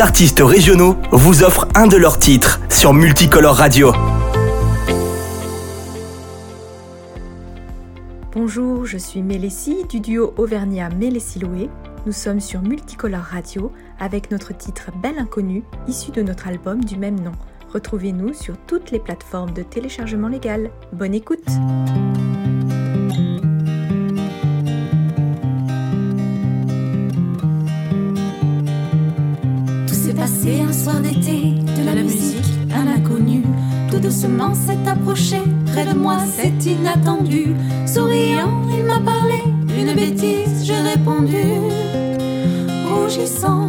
artistes régionaux vous offrent un de leurs titres sur Multicolore Radio. Bonjour, je suis Mélessie du duo Auvergnat Mélessie-Loué. Nous sommes sur Multicolore Radio avec notre titre Belle Inconnue, issu de notre album du même nom. Retrouvez-nous sur toutes les plateformes de téléchargement légal. Bonne écoute! De la musique, un inconnu. Tout doucement s'est approché, près de moi c'est inattendu. Souriant, il m'a parlé, une bêtise, j'ai répondu. Rougissant,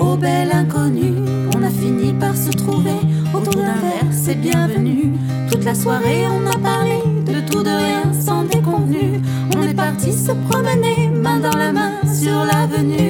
ô belle inconnue, on a fini par se trouver autour d'un verre, c'est bienvenu. Toute la soirée on a parlé de tout, de rien, sans déconvenu. On est parti se promener, main dans la main, sur l'avenue.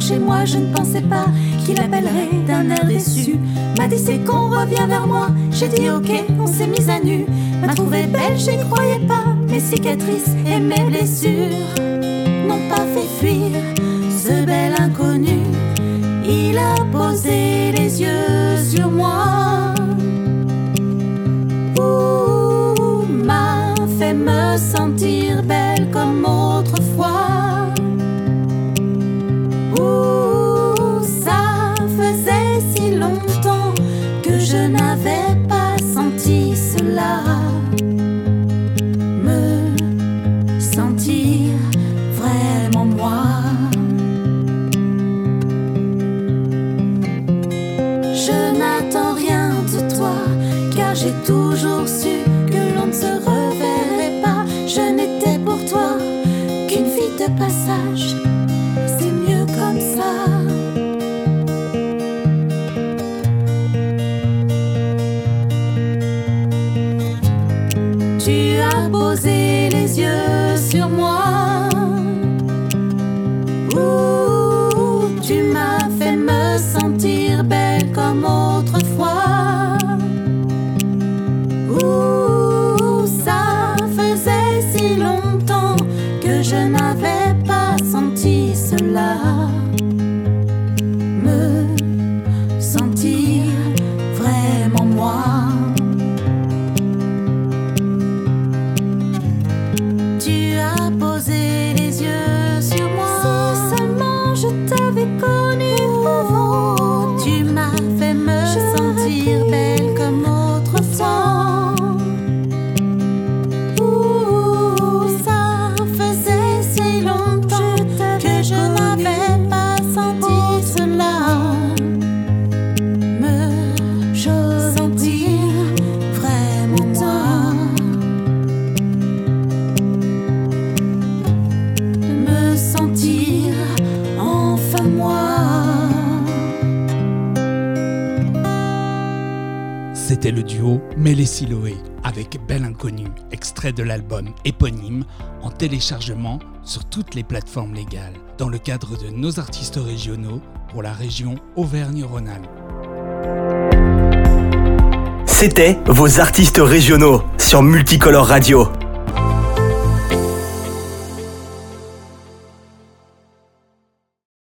Chez moi, je ne pensais pas qu'il appellerait d'un air déçu. M'a dit c'est qu'on revient vers moi. J'ai dit ok, on s'est mis à nu. M'a trouvé belle, j'y croyais pas. Mes cicatrices et mes blessures n'ont pas fait fuir ce bel inconnu. Il a posé je n'avais pas senti cela. Me sentir vraiment moi. Je n'attends rien de toi, car j'ai toujours su que l'on ne se Posé les yeux sur moi. Ouh, tu m'as fait me sentir belle comme autrefois. Ouh, ça faisait si longtemps que je n'avais pas senti cela. C'était le duo Mélé-Siloé avec Belle Inconnue, extrait de l'album éponyme en téléchargement sur toutes les plateformes légales, dans le cadre de nos artistes régionaux pour la région Auvergne-Rhône-Alpes. C'était vos artistes régionaux sur Multicolore Radio.